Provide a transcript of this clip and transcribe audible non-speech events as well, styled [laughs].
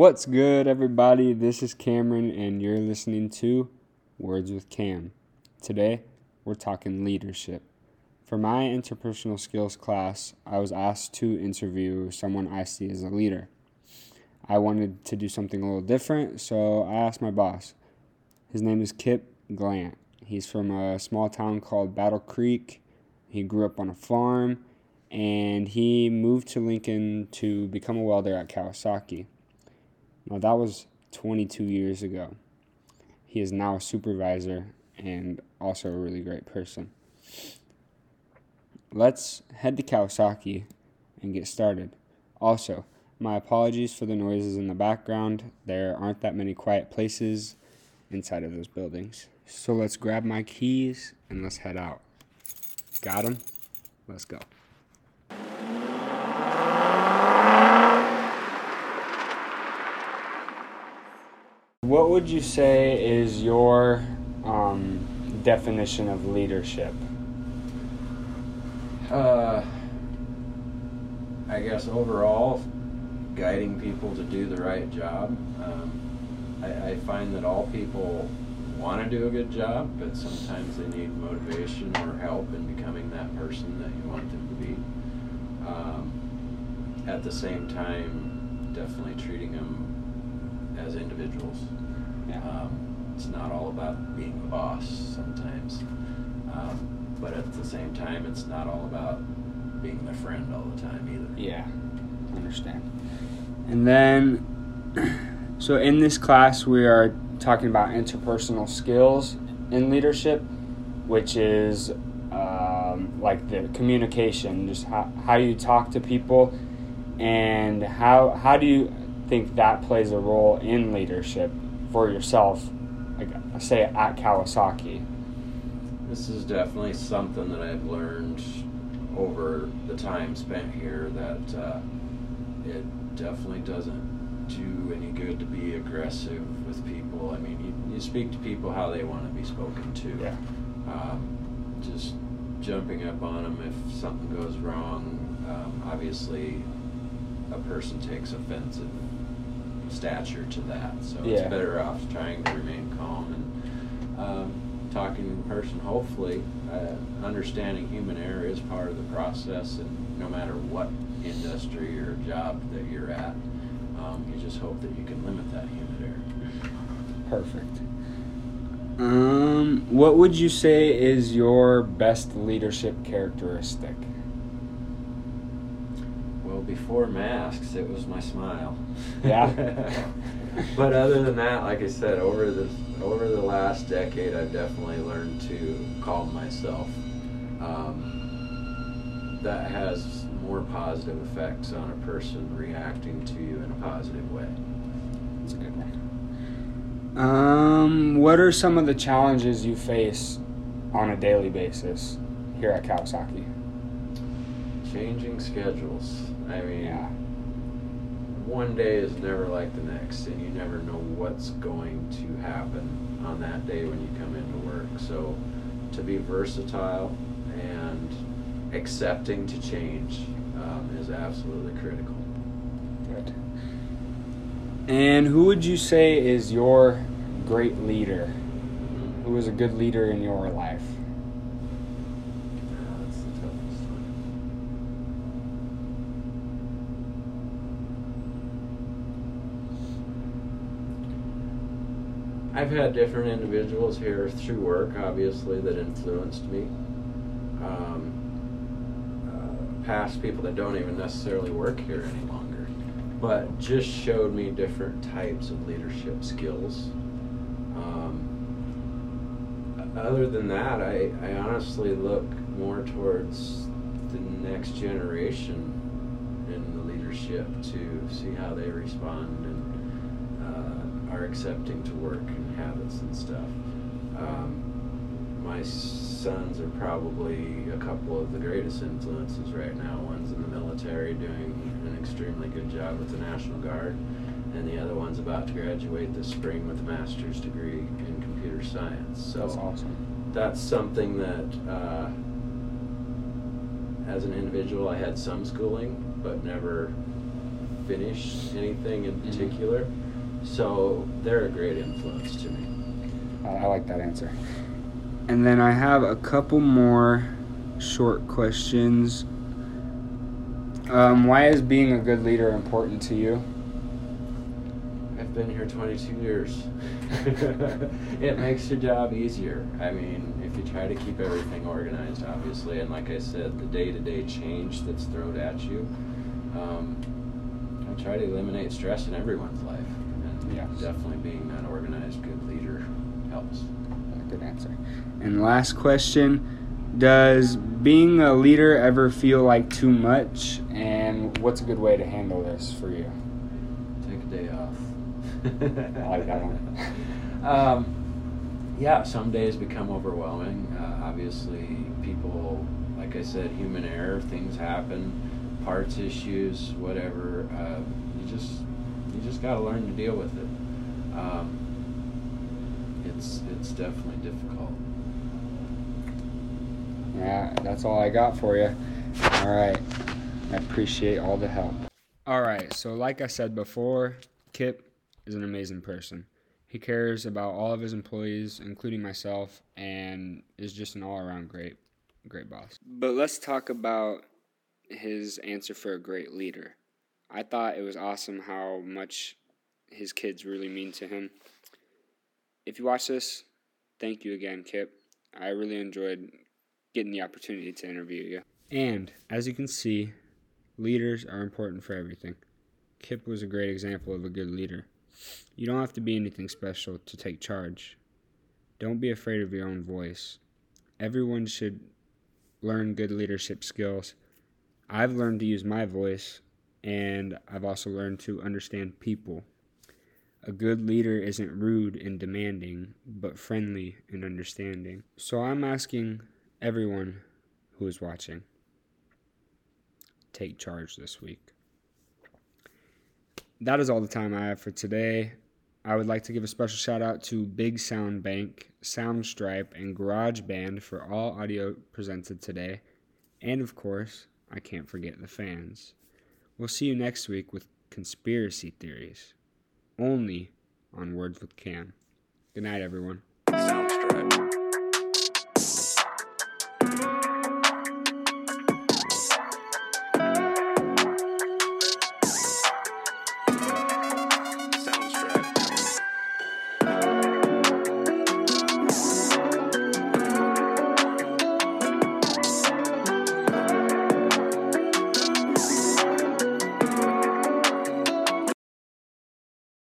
What's good, everybody? This is Cameron, and you're listening to Words with Cam. Today, we're talking leadership. For my interpersonal skills class, I was asked to interview someone I see as a leader. I wanted to do something a little different, so I asked my boss. His name is Kip Glant. He's from a small town called Battle Creek. He grew up on a farm, and he moved to Lincoln to become a welder at Kawasaki. Now, that was 22 years ago. He is now a supervisor and also a really great person. Let's head to Kawasaki and get started. Also, my apologies for the noises in the background. There aren't that many quiet places inside of those buildings. So let's grab my keys and let's head out. Got them? Let's go. What would you say is your um, definition of leadership? Uh, I guess overall, guiding people to do the right job. Um, I, I find that all people want to do a good job, but sometimes they need motivation or help in becoming that person that you want them to be. Um, at the same time, definitely treating them as individuals. Yeah. Um, it's not all about being the boss sometimes, um, but at the same time, it's not all about being their friend all the time either. Yeah, understand. And then, [clears throat] so in this class, we are talking about interpersonal skills in leadership, which is um, like the communication, just how, how you talk to people, and how how do you think that plays a role in leadership for yourself, like say at Kawasaki. This is definitely something that I've learned over the time spent here that uh, it definitely doesn't do any good to be aggressive with people. I mean, you, you speak to people how they want to be spoken to. Yeah. Um, just jumping up on them if something goes wrong. Um, obviously, a person takes offensive stature to that, so Yeah. it's better off trying to remain calm and um, talking in person. Hopefully, uh, understanding human error is part of the process, and no matter what industry or job that you're at, um, you just hope that you can limit that human error. Perfect. Um, what would you say is your best leadership characteristic? Well, before masks, it was my smile. Yeah? [laughs] but other than that, like I said, over the over the last decade, I've definitely learned to calm myself. Um, that has more positive effects on a person reacting to you in a positive way. That's a good one. Um, what are some of the challenges you face on a daily basis here at Kawasaki? Changing schedules. I mean, Yeah. one day is never like the next, and you never know what's going to happen on that day when you come into work. So, to be versatile and accepting to change um, is absolutely critical. Good. And who would you say is your great leader? Who is a good leader in your life? Ah, That's the toughest one. I've had different individuals here through work, obviously, that influenced me. Um, uh, past people that don't even necessarily work here any longer, but just showed me different types of leadership skills. Um, other than that, I, I honestly look more towards the next generation in the leadership to see how they respond and are accepting to work and habits and stuff. Um, my sons are probably a couple of the greatest influences right now. One's in the military doing an extremely good job with the National Guard, and the other one's about to graduate this spring with a master's degree in computer science. So That's awesome. that's something that, uh, as an individual, I had some schooling, but never finished anything in particular. So they're a great influence to me. I, like that answer. And then I have a couple more short questions. Um, why is being a good leader important to you? I've been here 22 years. [laughs] it makes your job easier. I mean, if you try to keep everything organized, obviously, and like I said, the day to day change that's thrown at you, um, I try to eliminate stress in everyone's life. Yes. definitely being an organized, good leader helps. Good answer. And last question Does being a leader ever feel like too much? And what's a good way to handle this for you? Take a day off. [laughs] I like that one. [laughs] Um, yeah, some days become overwhelming. Uh, obviously, people, like I said, human error, things happen, parts issues, whatever. Uh, you just you just got to learn to deal with it. Um, it's it's definitely difficult. Yeah, that's all I got for you. All right. I appreciate all the help. All right. So, like I said before, Kip is an amazing person. He cares about all of his employees, including myself, and is just an all around great, great boss. But let's talk about his answer for a great leader. I thought it was awesome how much his kids really mean to him. If you watch this, thank you again, Kip. I really enjoyed getting the opportunity to interview you. And as you can see, leaders are important for everything. Kip was a great example of a good leader. You don't have to be anything special to take charge. Don't be afraid of your own voice. Everyone should learn good leadership skills. I've learned to use my voice, and I've also learned to understand people. A good leader isn't rude and demanding, but friendly and understanding. So I'm asking everyone who is watching take charge this week. That is all the time I have for today. I would like to give a special shout out to Big Sound Bank, Soundstripe, and GarageBand for all audio presented today. And of course, I can't forget the fans. We'll see you next week with conspiracy theories, only on Words with Cam. Good night, everyone. Soundstripe.